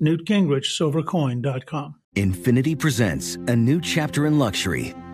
newtgingrichsilvercoin.com. Infiniti presents a new chapter in luxury,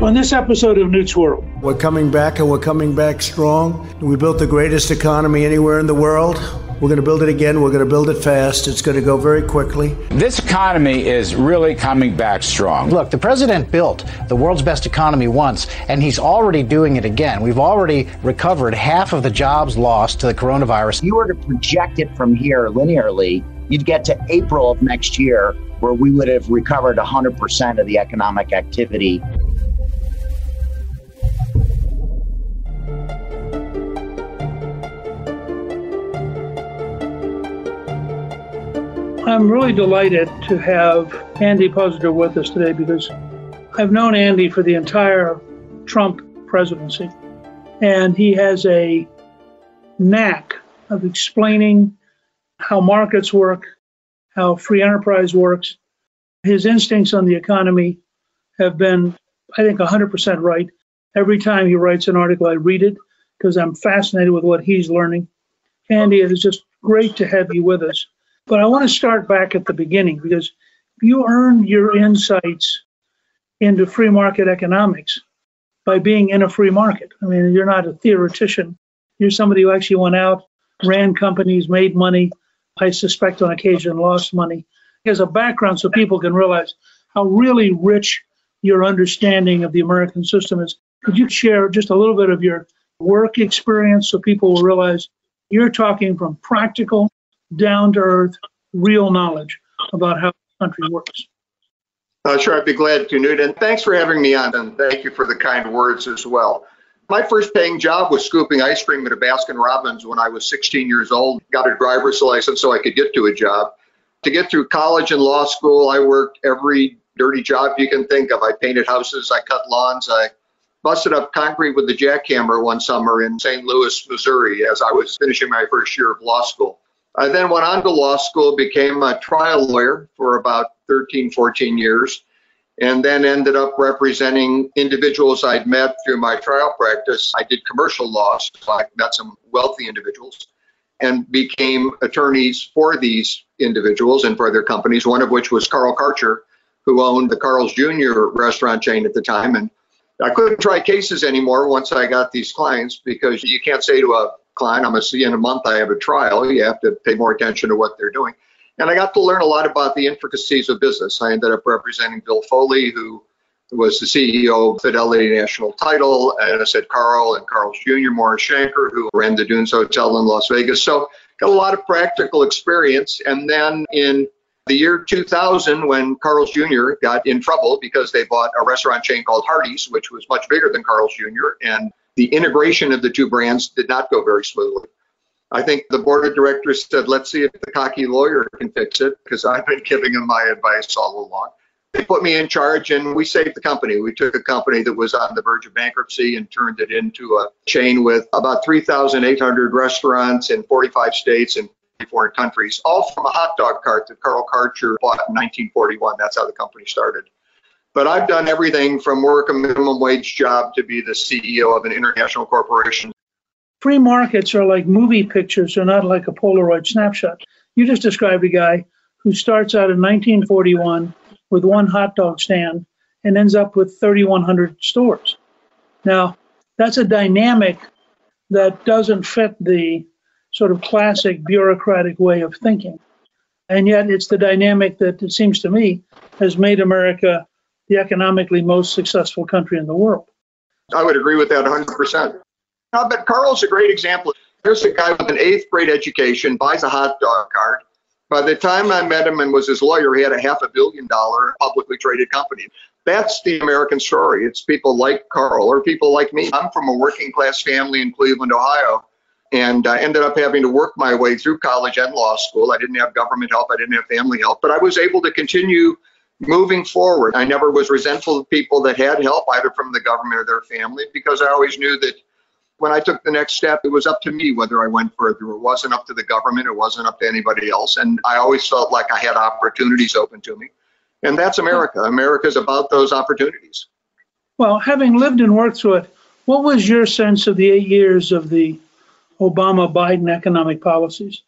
On this episode of Newt's World, We're coming back and we're coming back strong. We built the greatest economy anywhere in the world. We're going to build it again. We're going to build it fast. It's going to go very quickly. This economy is really coming back strong. Look, the president built the world's best economy once, and he's already doing it again. We've already recovered half of the jobs lost to the coronavirus. If you were to project it from here linearly, you'd get to April of next year where we would have recovered 100% of the economic activity. I'm really delighted to have Andy Puzder with us today because I've known Andy for the entire Trump presidency, and he has a knack of explaining how markets work, how free enterprise works. His instincts on the economy have been, I think, 100% right. Every time he writes an article, I read it because I'm fascinated with what he's learning. Andy, it is just great to have you with us. But I want to start back at the beginning because you earned your insights into free market economics by being in a free market. I mean, you're not a theoretician. You're somebody who actually went out, ran companies, made money. I suspect on occasion lost money. As a background, so people can realize how really rich your understanding of the American system is. Could you share just a little bit of your work experience so people will realize you're talking from practical down to earth, real knowledge about how the country works. Uh, sure, I'd be glad to, Newt. And thanks for having me on, and thank you for the kind words as well. My first paying job was scooping ice cream at a Baskin Robbins when I was 16 years old. Got a driver's license so I could get to a job. To get through college and law school, I worked every dirty job you can think of. I painted houses, I cut lawns, I busted up concrete with a jackhammer one summer in St. Louis, Missouri, as I was finishing my first year of law school. I then went on to law school, became a trial lawyer for about 13, 14 years, and then ended up representing individuals I'd met through my trial practice. I did commercial law, so I met some wealthy individuals and became attorneys for these individuals and for their companies, one of which was Carl Karcher, who owned the Carl's Jr. restaurant chain at the time. And I couldn't try cases anymore once I got these clients because you can't say to a client, I'm going to see you in a month, I have a trial. You have to pay more attention to what they're doing. And I got to learn a lot about the intricacies of business. I ended up representing Bill Foley, who was the CEO of Fidelity National Title, and I said Carl and Carl's Jr., Morris Shenker, who ran the Dunes Hotel in Las Vegas. So got a lot of practical experience. And then in The year 2000, when Carl's Jr. got in trouble because they bought a restaurant chain called Hardee's, which was much bigger than Carl's Jr., and the integration of the two brands did not go very smoothly. I think the board of directors said, let's see if the cocky lawyer can fix it, because I've been giving them my advice all along. They put me in charge and we saved the company. We took a company that was on the verge of bankruptcy and turned it into a chain with about 3,800 restaurants in 45 states and foreign countries, all from a hot dog cart that Carl Karcher bought in 1941. That's how the company started. But I've done everything from work a minimum wage job to be the CEO of an international corporation. Free markets are like movie pictures, they're not like a Polaroid snapshot. You just described a guy who starts out in 1941 with one hot dog stand and ends up with 3,100 stores. Now, that's a dynamic that doesn't fit the sort of classic bureaucratic way of thinking. And yet, it's the dynamic that it seems to me has made America the economically most successful country in the world. I would agree with that 100%. I bet Carl's a great example. Here's a guy with an eighth grade education, buys a hot dog cart. By the time I met him and was his lawyer, he had a half a billion dollar publicly traded company. That's the American story. It's people like Carl or people like me. I'm from a working class family in Cleveland, Ohio, and I ended up having to work my way through college and law school. I didn't have government help, I didn't have family help, but I was able to continue moving forward. I never was resentful of people that had help, either from the government or their family, because I always knew that when I took the next step, it was up to me whether I went further. It wasn't up to the government. It wasn't up to anybody else. And I always felt like I had opportunities open to me. And that's America. America's about those opportunities. Well, having lived and worked through it, what was your sense of the eight years of the Obama Biden economic policies?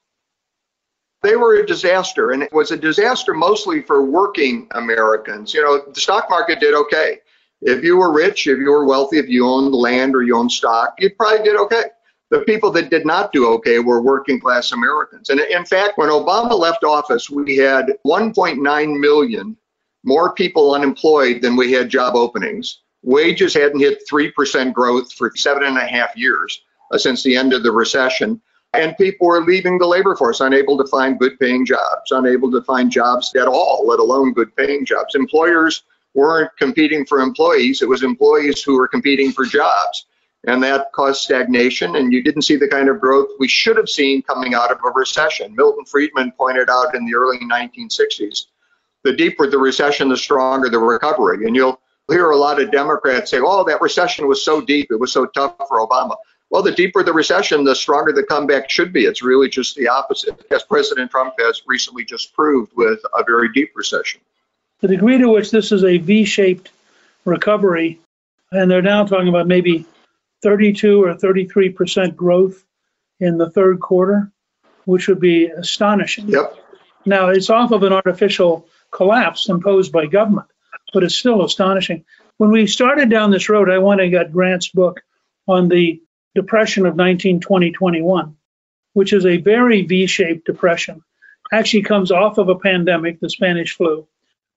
They were a disaster, and it was a disaster mostly for working Americans. You know, the stock market did okay. If you were rich, if you were wealthy, if you owned land or you owned stock, you probably did okay. The people that did not do okay were working class Americans. And in fact, when Obama left office, we had 1.9 million more people unemployed than we had job openings. Wages hadn't hit 3% growth for seven and a half years uh, since the end of the recession. And people were leaving the labor force, unable to find good paying jobs, unable to find jobs at all, let alone good paying jobs. Employers weren't competing for employees, it was employees who were competing for jobs. And that caused stagnation, and you didn't see the kind of growth we should have seen coming out of a recession. Milton Friedman pointed out in the early 1960s the deeper the recession, the stronger the recovery. And you'll hear a lot of Democrats say, oh, that recession was so deep, it was so tough for Obama. Well, the deeper the recession, the stronger the comeback should be. It's really just the opposite, as President Trump has recently just proved with a very deep recession the degree to which this is a V-shaped recovery, and they're now talking about maybe 32 or 33 percent growth in the third quarter, which would be astonishing. Yep. Now it's off of an artificial collapse imposed by government, but it's still astonishing. When we started down this road, I went and got Grant's book on the depression of 1920-21, which is a very V-shaped depression. Actually comes off of a pandemic, the Spanish flu,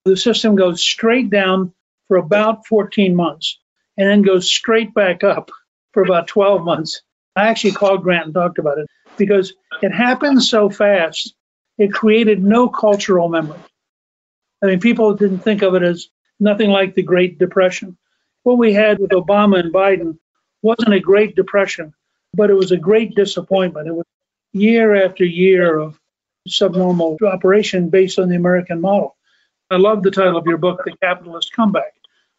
the system goes straight down for about 14 months and then goes straight back up for about 12 months. I actually called Grant and talked about it because it happened so fast, it created no cultural memory. I mean, people didn't think of it as nothing like the Great Depression. What we had with Obama and Biden wasn't a Great Depression, but it was a great disappointment. It was year after year of subnormal operation based on the American model. I love the title of your book, The Capitalist Comeback,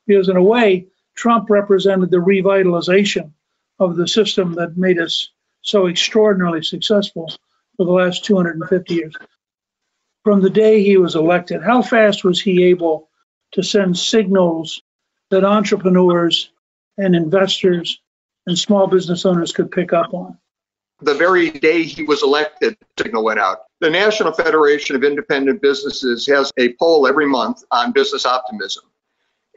because in a way, Trump represented the revitalization of the system that made us so extraordinarily successful for the last 250 years. From the day he was elected, how fast was he able to send signals that entrepreneurs and investors and small business owners could pick up on? The very day he was elected, signal went out. The National Federation of Independent Businesses has a poll every month on business optimism,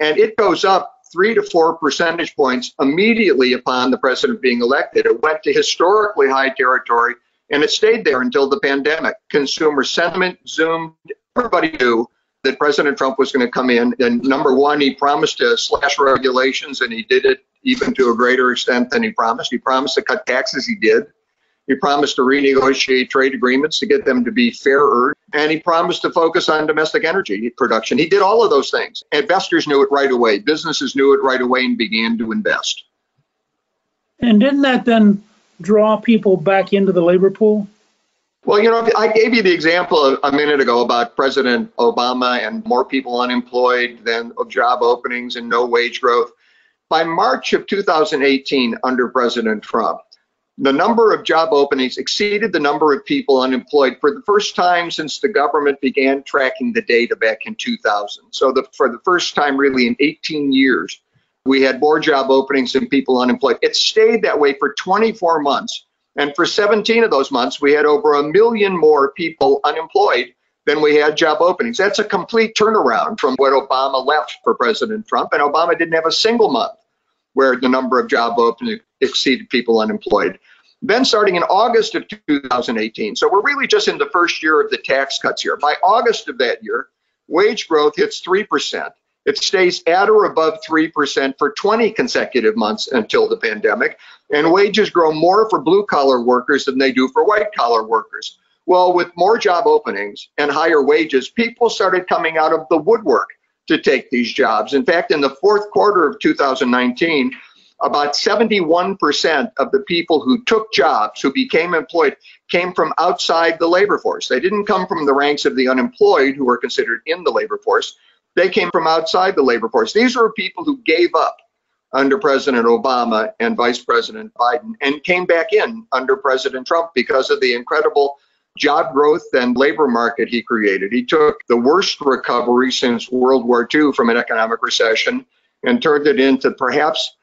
and it goes up three to four percentage points immediately upon the president being elected. It went to historically high territory and it stayed there until the pandemic. Consumer sentiment zoomed. Everybody knew that President Trump was going to come in. And number one, he promised to slash regulations, and he did it even to a greater extent than he promised. He promised to cut taxes, he did. He promised to renegotiate trade agreements to get them to be fairer. And he promised to focus on domestic energy production. He did all of those things. Investors knew it right away. Businesses knew it right away and began to invest. And didn't that then draw people back into the labor pool? Well, you know, I gave you the example a minute ago about President Obama and more people unemployed than job openings and no wage growth. By March of 2018, under President Trump, the number of job openings exceeded the number of people unemployed for the first time since the government began tracking the data back in 2000. So, the, for the first time, really, in 18 years, we had more job openings than people unemployed. It stayed that way for 24 months. And for 17 of those months, we had over a million more people unemployed than we had job openings. That's a complete turnaround from what Obama left for President Trump. And Obama didn't have a single month where the number of job openings exceeded people unemployed. Then starting in August of 2018, so we're really just in the first year of the tax cuts here. By August of that year, wage growth hits 3%. It stays at or above 3% for 20 consecutive months until the pandemic, and wages grow more for blue collar workers than they do for white collar workers. Well, with more job openings and higher wages, people started coming out of the woodwork to take these jobs. In fact, in the fourth quarter of 2019, about 71% of the people who took jobs, who became employed, came from outside the labor force. They didn't come from the ranks of the unemployed who were considered in the labor force. They came from outside the labor force. These were people who gave up under President Obama and Vice President Biden and came back in under President Trump because of the incredible job growth and labor market he created. He took the worst recovery since World War II from an economic recession and turned it into perhaps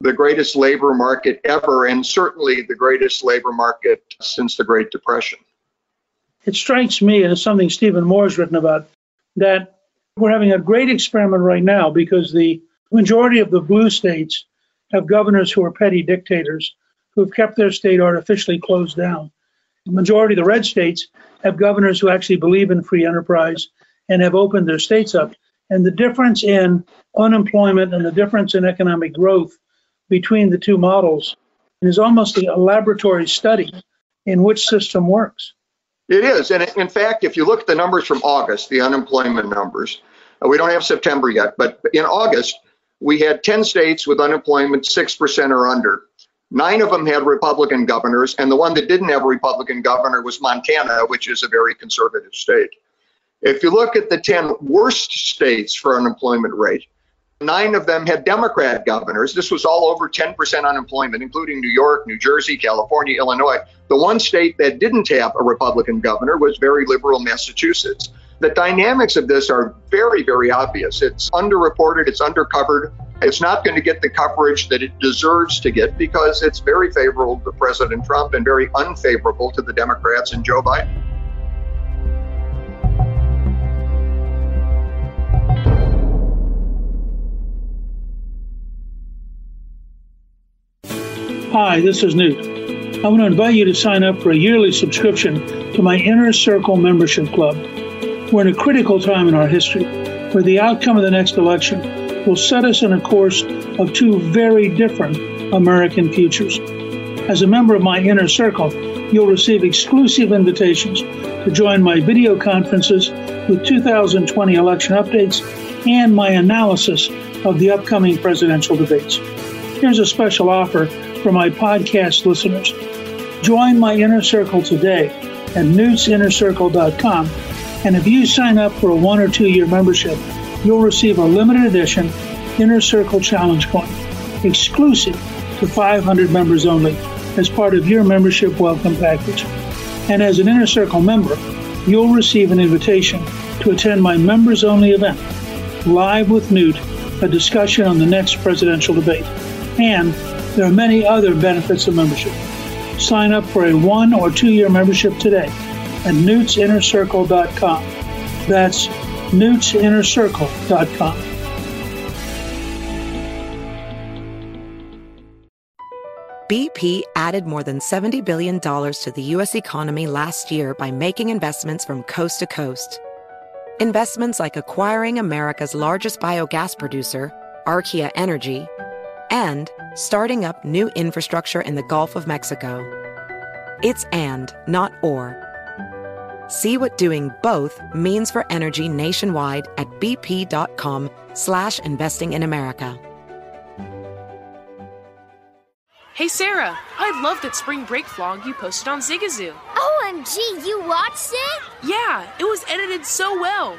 the greatest labor market ever, and certainly the greatest labor market since the Great Depression. It strikes me, and it's something Stephen Moore has written about, that we're having a great experiment right now because the majority of the blue states have governors who are petty dictators who've kept their state artificially closed down. The majority of the red states have governors who actually believe in free enterprise and have opened their states up. And the difference in unemployment and the difference in economic growth between the two models is almost a laboratory study in which system works. It is. And in fact, if you look at the numbers from August, the unemployment numbers, uh, we don't have September yet, but in August, we had 10 states with unemployment 6% or under. Nine of them had Republican governors, and the one that didn't have a Republican governor was Montana, which is a very conservative state. If you look at the 10 worst states for unemployment rate, nine of them had Democrat governors. This was all over 10% unemployment, including New York, New Jersey, California, Illinois. The one state that didn't have a Republican governor was very liberal Massachusetts. The dynamics of this are very, very obvious. It's underreported, it's undercovered. It's not going to get the coverage that it deserves to get because it's very favorable to President Trump and very unfavorable to the Democrats and Joe Biden. Hi, this is Newt. I want to invite you to sign up for a yearly subscription to my Inner Circle membership club. We're in a critical time in our history where the outcome of the next election will set us on a course of two very different American futures. As a member of my inner circle, you'll receive exclusive invitations to join my video conferences with 2020 election updates and my analysis of the upcoming presidential debates. Here's a special offer for my podcast listeners. Join my inner circle today at newtsinnercircle.com and if you sign up for a one or two year membership, you'll receive a limited edition Inner Circle Challenge coin, exclusive to 500 members only, as part of your membership welcome package. And as an Inner Circle member, you'll receive an invitation to attend my members only event, Live with Newt, a discussion on the next presidential debate. And there are many other benefits of membership. Sign up for a one or two year membership today at newtsinnercircle.com. That's newtsinnercircle.com. BP added more than $70 billion to the U.S. economy last year by making investments from coast to coast. Investments like acquiring America's largest biogas producer, Archaea Energy, and starting up new infrastructure in the Gulf of Mexico. It's and, not or. See what doing both means for energy nationwide at bp.com slash investing in America. Hey Sarah, I love that spring break vlog you posted on Zigazoo. OMG, you watched it? Yeah, it was edited so well.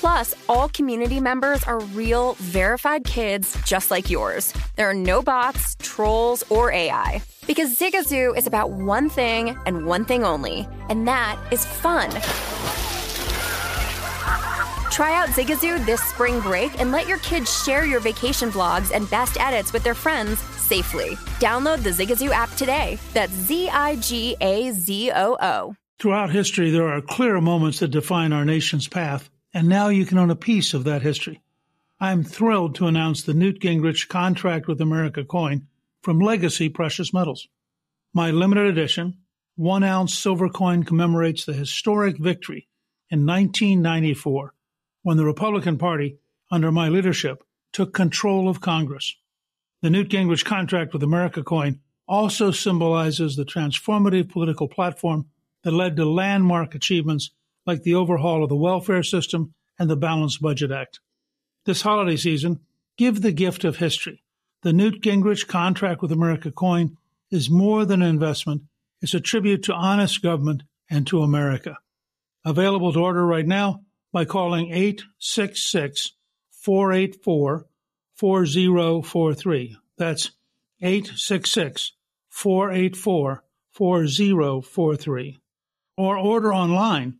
Plus, all community members are real, verified kids just like yours. There are no bots, trolls, or AI. Because Zigazoo is about one thing and one thing only, and that is fun. Try out Zigazoo this spring break and let your kids share your vacation vlogs and best edits with their friends safely. Download the Zigazoo app today. That's Z I G A Z O O. Throughout history, there are clear moments that define our nation's path and now you can own a piece of that history. I am thrilled to announce the Newt Gingrich Contract with America coin from Legacy Precious Metals. My limited edition, one ounce silver coin commemorates the historic victory in 1994 when the Republican Party, under my leadership, took control of Congress. The Newt Gingrich Contract with America coin also symbolizes the transformative political platform that led to landmark achievements like the overhaul of the welfare system and the Balanced Budget Act. This holiday season, give the gift of history. The Newt Gingrich Contract with America coin is more than an investment, it's a tribute to honest government and to America. Available to order right now by calling 866 484 4043. That's 866 484 4043. Or order online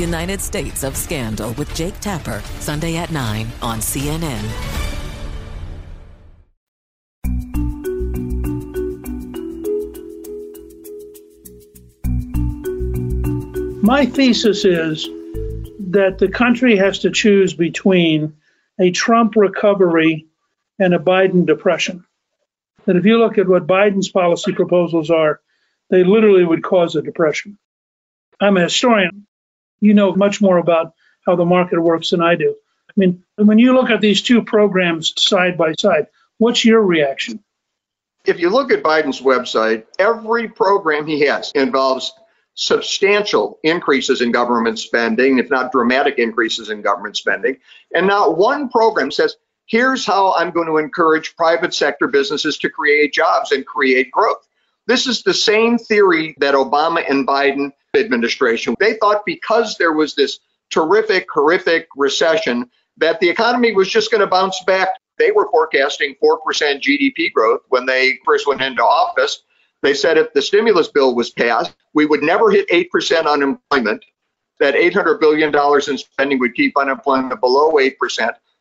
United States of Scandal with Jake Tapper, Sunday at 9 on CNN. My thesis is that the country has to choose between a Trump recovery and a Biden depression. That if you look at what Biden's policy proposals are, they literally would cause a depression. I'm a historian you know much more about how the market works than I do. I mean, when you look at these two programs side by side, what's your reaction? If you look at Biden's website, every program he has involves substantial increases in government spending, if not dramatic increases in government spending. And not one program says, here's how I'm going to encourage private sector businesses to create jobs and create growth. This is the same theory that Obama and Biden administration. They thought because there was this terrific, horrific recession that the economy was just going to bounce back. They were forecasting 4% GDP growth when they first went into office. They said if the stimulus bill was passed, we would never hit 8% unemployment, that $800 billion in spending would keep unemployment below 8%.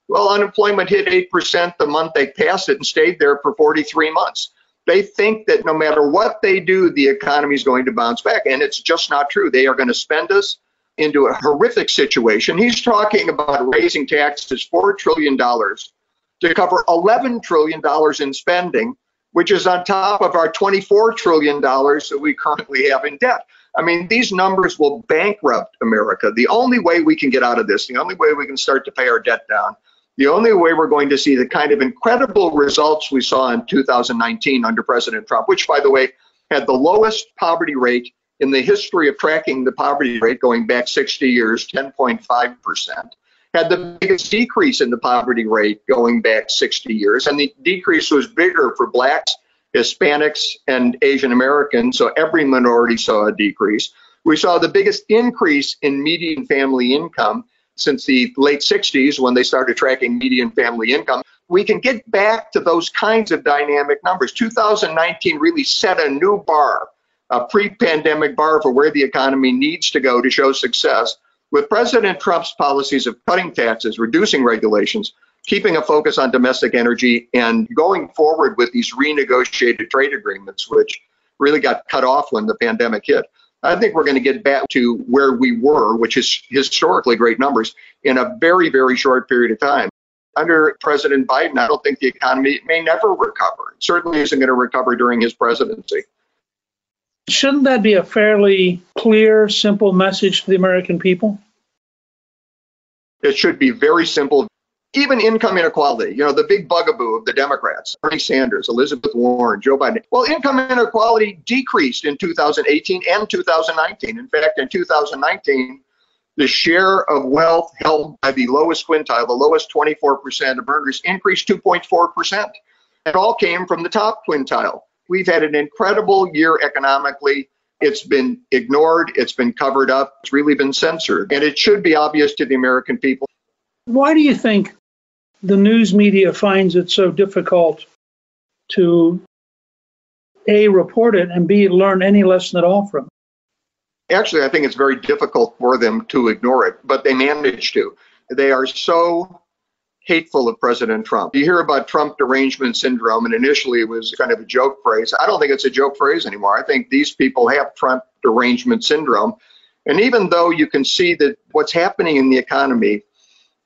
Well, unemployment hit 8% the month they passed it and stayed there for 43 months. They think that no matter what they do, the economy is going to bounce back. And it's just not true. They are going to spend us into a horrific situation. He's talking about raising taxes $4 trillion to cover $11 trillion in spending, which is on top of our $24 trillion that we currently have in debt. I mean, these numbers will bankrupt America. The only way we can get out of this, the only way we can start to pay our debt down, the only way we're going to see the kind of incredible results we saw in 2019 under President Trump, which, by the way, had the lowest poverty rate in the history of tracking the poverty rate going back 60 years, 10.5%, had the biggest decrease in the poverty rate going back 60 years. And the decrease was bigger for blacks, Hispanics, and Asian Americans. So every minority saw a decrease. We saw the biggest increase in median family income since the late 60s when they started tracking median family income. We can get back to those kinds of dynamic numbers. 2019 really set a new bar, a pre pandemic bar for where the economy needs to go to show success. With President Trump's policies of cutting taxes, reducing regulations, keeping a focus on domestic energy, and going forward with these renegotiated trade agreements, which really got cut off when the pandemic hit. I think we're going to get back to where we were, which is historically great numbers, in a very, very short period of time. Under President Biden, I don't think the economy may never recover. It certainly isn't going to recover during his presidency. Shouldn't that be a fairly clear, simple message to the American people? It should be very simple, even income inequality, you know, the big bugaboo of the Democrats, Bernie Sanders, Elizabeth Warren, Joe Biden. Well, income inequality decreased in 2018 and 2019. In fact, in 2019, the share of wealth held by the lowest quintile, the lowest 24% of earners, increased 2.4%. It all came from the top quintile. We've had an incredible year economically. It's been ignored, it's been covered up, it's really been censored. And it should be obvious to the American people. Why do you think the news media finds it so difficult to A, report it, and B, learn any lesson at all from it? Actually, I think it's very difficult for them to ignore it, but they manage to. They are so hateful of President Trump. You hear about Trump derangement syndrome, and initially it was kind of a joke phrase. I don't think it's a joke phrase anymore. I think these people have Trump derangement syndrome. And even though you can see that what's happening in the economy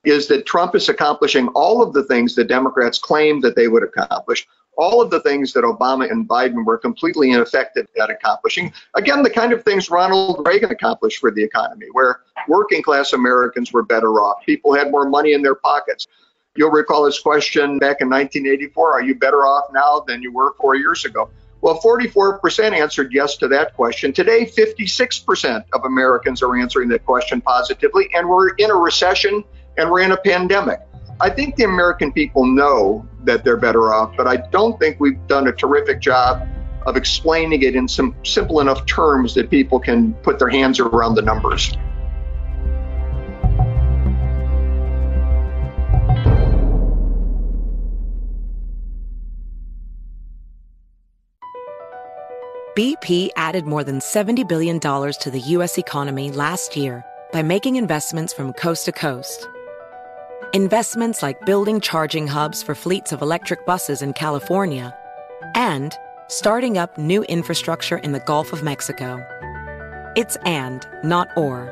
is that Trump is accomplishing all of the things that Democrats claimed that they would accomplish, all of the things that Obama and Biden were completely ineffective at accomplishing. Again, the kind of things Ronald Reagan accomplished for the economy, where working class Americans were better off, people had more money in their pockets. You'll recall his question back in 1984 Are you better off now than you were four years ago? Well, 44% answered yes to that question. Today, 56% of Americans are answering that question positively, and we're in a recession and in a pandemic. I think the American people know that they're better off, but I don't think we've done a terrific job of explaining it in some simple enough terms that people can put their hands around the numbers. BP added more than $70 billion to the U.S. economy last year by making investments from coast to coast investments like building charging hubs for fleets of electric buses in California, and starting up new infrastructure in the Gulf of Mexico. It's and, not or.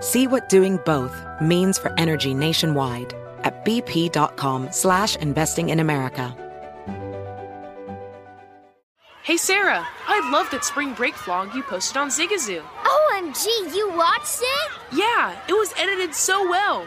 See what doing both means for energy nationwide at bp.com slash investing in America. Hey Sarah, I love that spring break vlog you posted on Zigazoo. OMG, you watched it? Yeah, it was edited so well.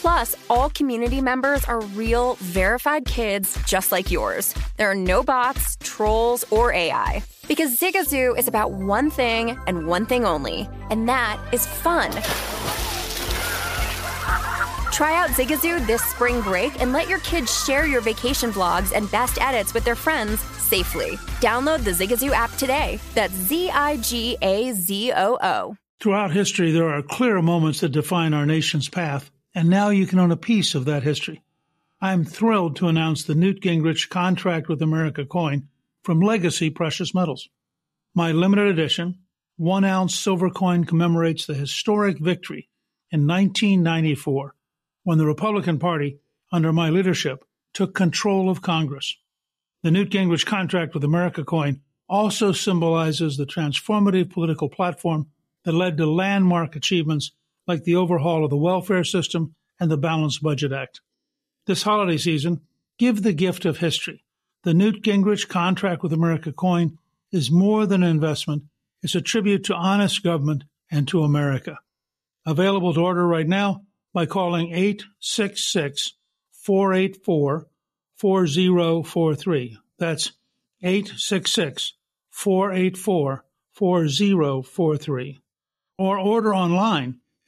Plus, all community members are real, verified kids just like yours. There are no bots, trolls, or AI. Because Zigazoo is about one thing and one thing only, and that is fun. Try out Zigazoo this spring break and let your kids share your vacation vlogs and best edits with their friends safely. Download the Zigazoo app today. That's Z I G A Z O O. Throughout history, there are clear moments that define our nation's path and now you can own a piece of that history. I am thrilled to announce the Newt Gingrich Contract with America coin from Legacy Precious Metals. My limited edition, one ounce silver coin commemorates the historic victory in 1994 when the Republican Party, under my leadership, took control of Congress. The Newt Gingrich Contract with America coin also symbolizes the transformative political platform that led to landmark achievements like the overhaul of the welfare system and the Balanced Budget Act. This holiday season, give the gift of history. The Newt Gingrich Contract with America coin is more than an investment, it's a tribute to honest government and to America. Available to order right now by calling 866 484 4043. That's 866 484 4043. Or order online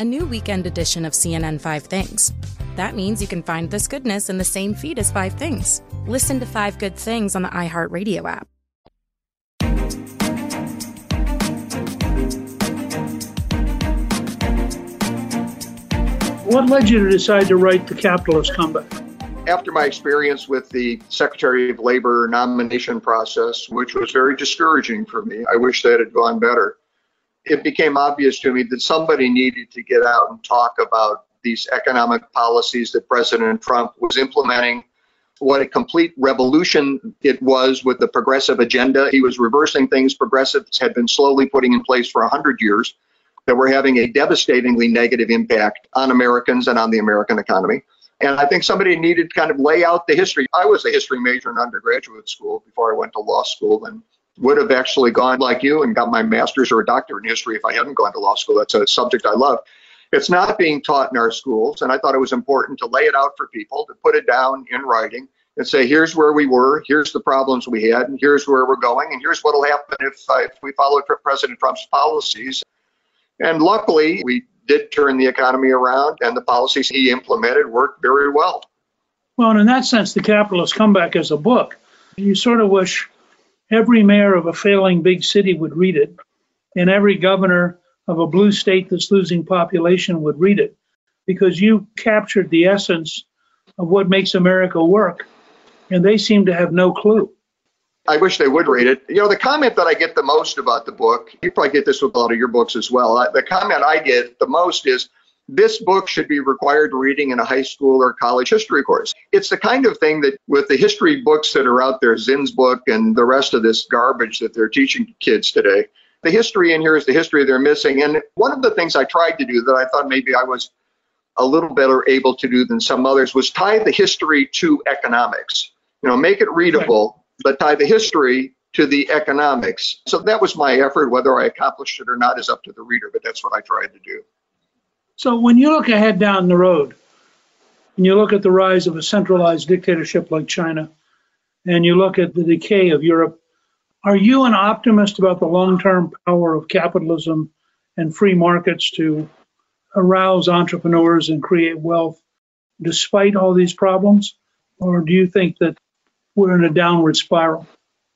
a new weekend edition of CNN Five Things. That means you can find this goodness in the same feed as Five Things. Listen to Five Good Things on the iHeartRadio app. What led you to decide to write The Capitalist Comeback? After my experience with the Secretary of Labor nomination process, which was very discouraging for me, I wish that had gone better. It became obvious to me that somebody needed to get out and talk about these economic policies that President Trump was implementing, what a complete revolution it was with the progressive agenda. He was reversing things progressives had been slowly putting in place for 100 years that were having a devastatingly negative impact on Americans and on the American economy. And I think somebody needed to kind of lay out the history. I was a history major in undergraduate school before I went to law school and would have actually gone like you and got my master's or a doctorate in history if I hadn't gone to law school. That's a subject I love. It's not being taught in our schools, and I thought it was important to lay it out for people, to put it down in writing and say, here's where we were, here's the problems we had, and here's where we're going, and here's what will happen if, uh, if we follow President Trump's policies. And luckily, we did turn the economy around, and the policies he implemented worked very well. Well, and in that sense, The Capitalist Comeback is a book. You sort of wish every mayor of a failing big city would read it, and every governor of a blue state that's losing population would read it, because you captured the essence of what makes America work, and they seem to have no clue. I wish they would read it. You know, the comment that I get the most about the book, you probably get this with a lot of your books as well. Uh, the comment I get the most is this book should be required reading in a high school or college history course. It's the kind of thing that with the history books that are out there, Zinn's book and the rest of this garbage that they're teaching kids today, the history in here is the history they're missing. And one of the things I tried to do that I thought maybe I was a little better able to do than some others was tie the history to economics. You know, make it readable but tie the history to the economics. So that was my effort. Whether I accomplished it or not is up to the reader, but that's what I tried to do. So when you look ahead down the road, and you look at the rise of a centralized dictatorship like China, and you look at the decay of Europe, are you an optimist about the long term power of capitalism and free markets to arouse entrepreneurs and create wealth despite all these problems? Or do you think that we're in a downward spiral.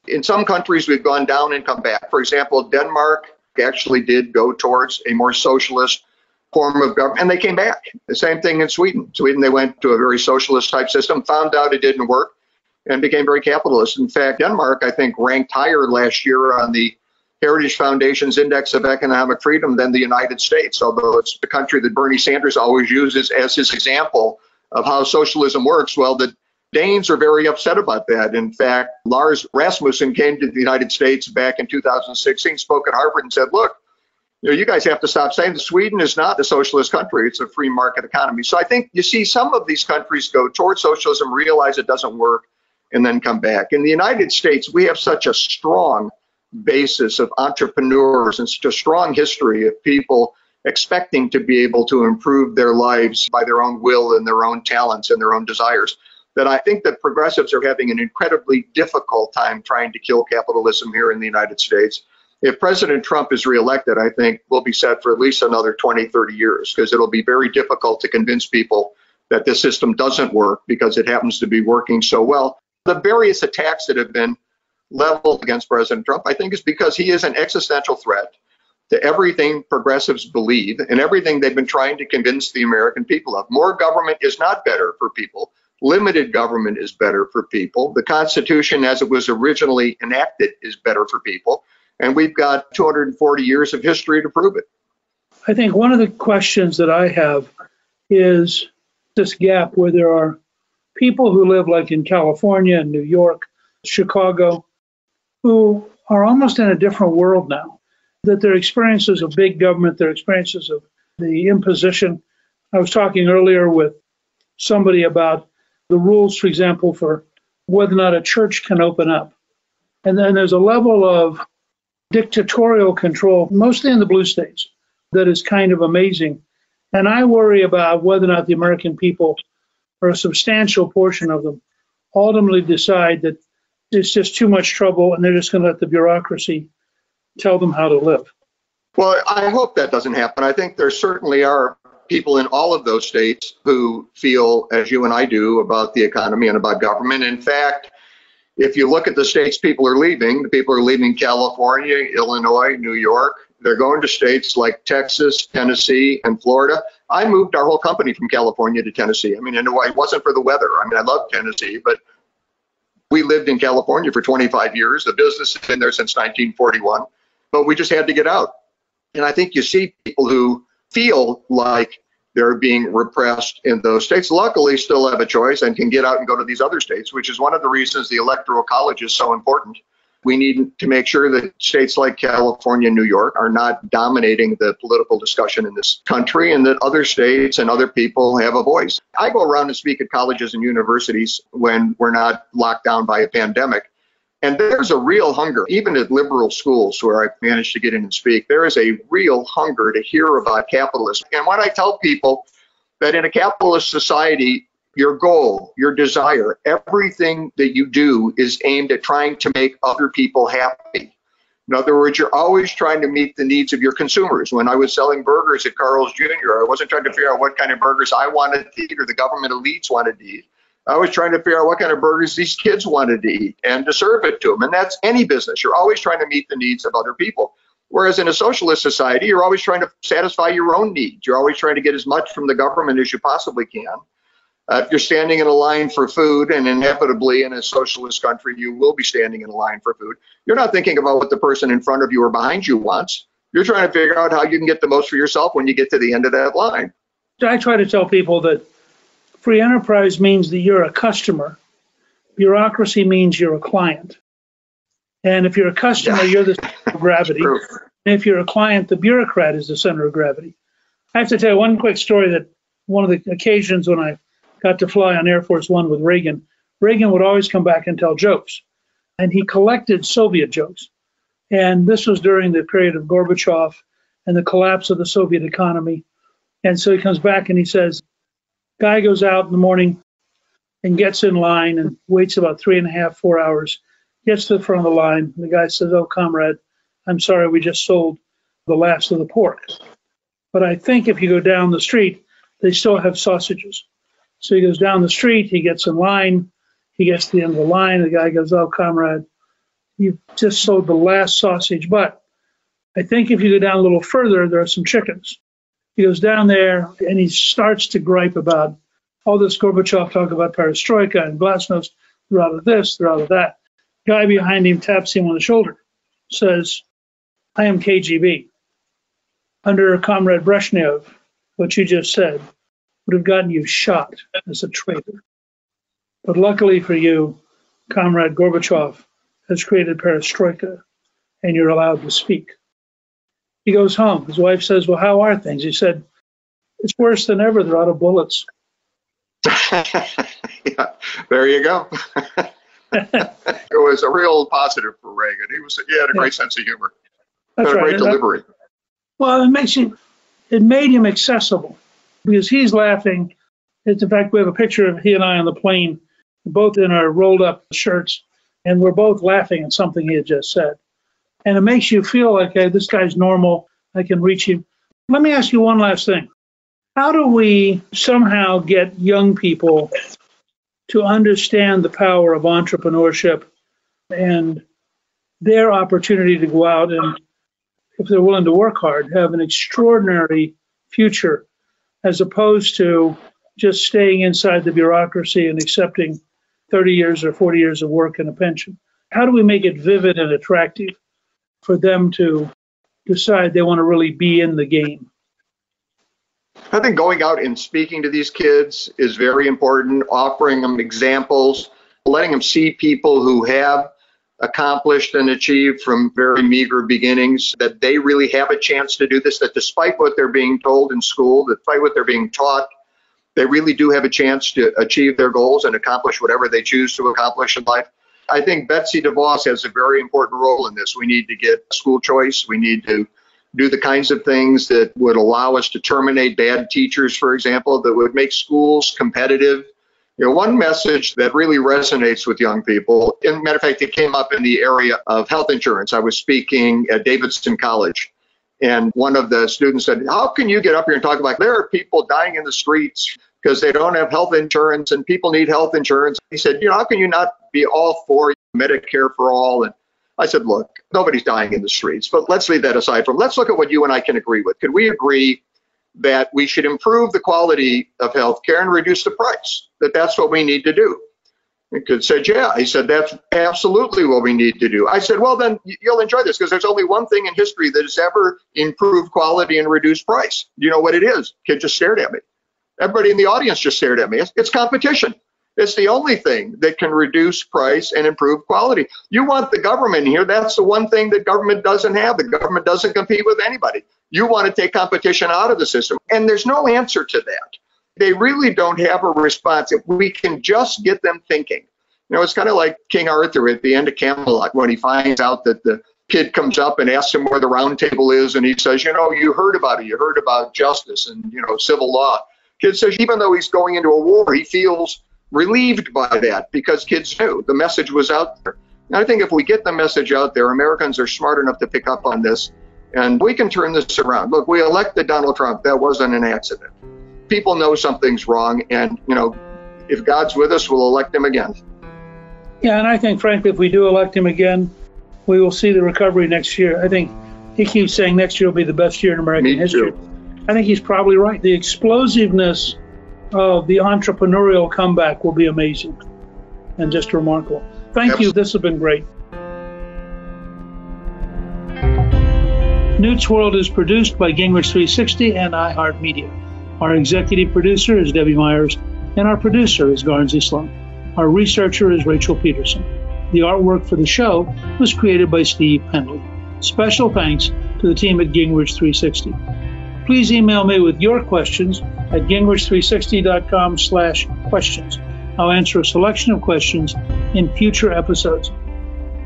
In some countries, we've gone down and come back. For example, Denmark actually did go towards a more socialist form of government, and they came back. The same thing in Sweden. Sweden, they went to a very socialist type system, found out it didn't work, and became very capitalist. In fact, Denmark, I think, ranked higher last year on the Heritage Foundation's Index of Economic Freedom than the United States, although it's the country that Bernie Sanders always uses as his example of how socialism works. Well, the Danes are very upset about that. In fact, Lars Rasmussen came to the United States back in 2016, spoke at Harvard, and said, Look, you, know, you guys have to stop saying that Sweden is not a socialist country, it's a free market economy. So I think you see some of these countries go towards socialism, realize it doesn't work, and then come back. In the United States, we have such a strong basis of entrepreneurs and such a strong history of people expecting to be able to improve their lives by their own will and their own talents and their own desires that I think that progressives are having an incredibly difficult time trying to kill capitalism here in the United States. If President Trump is reelected, I think we'll be set for at least another 20, 30 years because it'll be very difficult to convince people that this system doesn't work because it happens to be working so well. The various attacks that have been leveled against President Trump, I think, is because he is an existential threat to everything progressives believe and everything they've been trying to convince the American people of. More government is not better for people. Limited government is better for people. The Constitution, as it was originally enacted, is better for people. And we've got 240 years of history to prove it. I think one of the questions that I have is this gap where there are people who live like in California and New York, Chicago, who are almost in a different world now, that their experiences of big government, their experiences of the imposition. I was talking earlier with somebody about the rules, for example, for whether or not a church can open up. And then there's a level of dictatorial control, mostly in the blue states, that is kind of amazing. And I worry about whether or not the American people, or a substantial portion of them, ultimately decide that it's just too much trouble and they're just going to let the bureaucracy tell them how to live. Well, I hope that doesn't happen. I think there certainly are people in all of those states who feel, as you and I do, about the economy and about government. In fact, if you look at the states people are leaving, the people are leaving California, Illinois, New York. They're going to states like Texas, Tennessee, and Florida. I moved our whole company from California to Tennessee. I mean, and it wasn't for the weather. I mean, I love Tennessee, but we lived in California for 25 years. The business has been there since 1941, but we just had to get out. And I think you see people who feel like they're being repressed in those states. Luckily, still have a choice and can get out and go to these other states, which is one of the reasons the electoral college is so important. We need to make sure that states like California and New York are not dominating the political discussion in this country and that other states and other people have a voice. I go around and speak at colleges and universities when we're not locked down by a pandemic. And there's a real hunger, even at liberal schools where I've managed to get in and speak, there is a real hunger to hear about capitalism. And when I tell people that in a capitalist society, your goal, your desire, everything that you do is aimed at trying to make other people happy. In other words, you're always trying to meet the needs of your consumers. When I was selling burgers at Carl's Jr., I wasn't trying to figure out what kind of burgers I wanted to eat or the government elites wanted to eat. I was trying to figure out what kind of burgers these kids wanted to eat and to serve it to them. And that's any business. You're always trying to meet the needs of other people. Whereas in a socialist society, you're always trying to satisfy your own needs. You're always trying to get as much from the government as you possibly can. Uh, if you're standing in a line for food, and inevitably in a socialist country, you will be standing in a line for food, you're not thinking about what the person in front of you or behind you wants. You're trying to figure out how you can get the most for yourself when you get to the end of that line. I try to tell people that Free enterprise means that you're a customer. Bureaucracy means you're a client. And if you're a customer, yeah. you're the center of gravity. And if you're a client, the bureaucrat is the center of gravity. I have to tell you one quick story that one of the occasions when I got to fly on Air Force One with Reagan, Reagan would always come back and tell jokes. And he collected Soviet jokes. And this was during the period of Gorbachev and the collapse of the Soviet economy. And so he comes back and he says, Guy goes out in the morning and gets in line and waits about three and a half, four hours, gets to the front of the line. The guy says, Oh, comrade, I'm sorry, we just sold the last of the pork. But I think if you go down the street, they still have sausages. So he goes down the street, he gets in line, he gets to the end of the line. The guy goes, Oh, comrade, you've just sold the last sausage. But I think if you go down a little further, there are some chickens. He goes down there and he starts to gripe about all this Gorbachev talk about perestroika and glasnost. They're out of this, they're out of that. Guy behind him taps him on the shoulder, says, I am KGB. Under Comrade Brezhnev, what you just said would have gotten you shot as a traitor. But luckily for you, Comrade Gorbachev has created perestroika and you're allowed to speak. He goes home. His wife says, Well, how are things? He said, It's worse than ever. They're out of bullets. yeah, there you go. it was a real positive for Reagan. He was he had a great yeah. sense of humor. That's had a right. great delivery. Well, it makes him it made him accessible because he's laughing. It's, in fact, we have a picture of he and I on the plane, both in our rolled up shirts, and we're both laughing at something he had just said and it makes you feel like, hey, this guy's normal. I can reach him. Let me ask you one last thing. How do we somehow get young people to understand the power of entrepreneurship and their opportunity to go out and, if they're willing to work hard, have an extraordinary future as opposed to just staying inside the bureaucracy and accepting 30 years or 40 years of work and a pension? How do we make it vivid and attractive for them to decide they want to really be in the game? I think going out and speaking to these kids is very important, offering them examples, letting them see people who have accomplished and achieved from very meager beginnings, that they really have a chance to do this, that despite what they're being told in school, despite what they're being taught, they really do have a chance to achieve their goals and accomplish whatever they choose to accomplish in life. I think Betsy DeVos has a very important role in this. We need to get school choice. We need to do the kinds of things that would allow us to terminate bad teachers, for example, that would make schools competitive. You know, one message that really resonates with young people, and matter of fact, it came up in the area of health insurance. I was speaking at Davidson College, and one of the students said, How can you get up here and talk about there are people dying in the streets because they don't have health insurance and people need health insurance? He said, You know, how can you not be all for Medicare for all? And I said, Look, nobody's dying in the streets, but let's leave that aside from let's look at what you and I can agree with. Could we agree that we should improve the quality of health care and reduce the price? That that's what we need to do. And said, Yeah. He said, That's absolutely what we need to do. I said, Well, then you'll enjoy this because there's only one thing in history that has ever improved quality and reduced price. You know what it is? Kid just stared at me. Everybody in the audience just stared at me. It's, it's competition. It's the only thing that can reduce price and improve quality. You want the government here. That's the one thing that government doesn't have. The government doesn't compete with anybody. You want to take competition out of the system. And there's no answer to that. They really don't have a response. If we can just get them thinking. You know, it's kind of like King Arthur at the end of Camelot when he finds out that the kid comes up and asks him where the round table is and he says, you know, you heard about it. You heard about justice and, you know, civil law. Kid says even though he's going into a war, he feels relieved by that because kids knew the message was out there. And I think if we get the message out there, Americans are smart enough to pick up on this and we can turn this around. Look, we elected Donald Trump. That wasn't an accident. People know something's wrong. And, you know, if God's with us, we'll elect him again. Yeah, and I think, frankly, if we do elect him again, we will see the recovery next year. I think he keeps saying next year will be the best year in American Me history. Too. I think he's probably right. The explosiveness of the entrepreneurial comeback will be amazing and just remarkable. Thank you. This has been great. Newt's World is produced by Gingrich 360 and iHeartMedia. Our executive producer is Debbie Myers, and our producer is Garnsey Sloan. Our researcher is Rachel Peterson. The artwork for the show was created by Steve Penley. Special thanks to the team at Gingrich 360. Please email me with your questions at gingrich360.com slash questions. I'll answer a selection of questions in future episodes.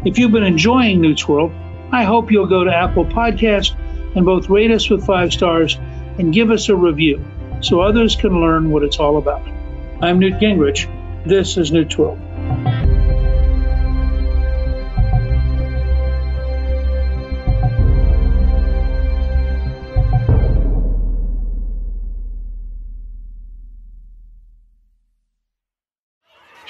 If you've been enjoying Newt's World, I hope you'll go to Apple Podcast and both rate us with five stars and give us a review so others can learn what it's all about. I'm Newt Gingrich. This is Newt's World.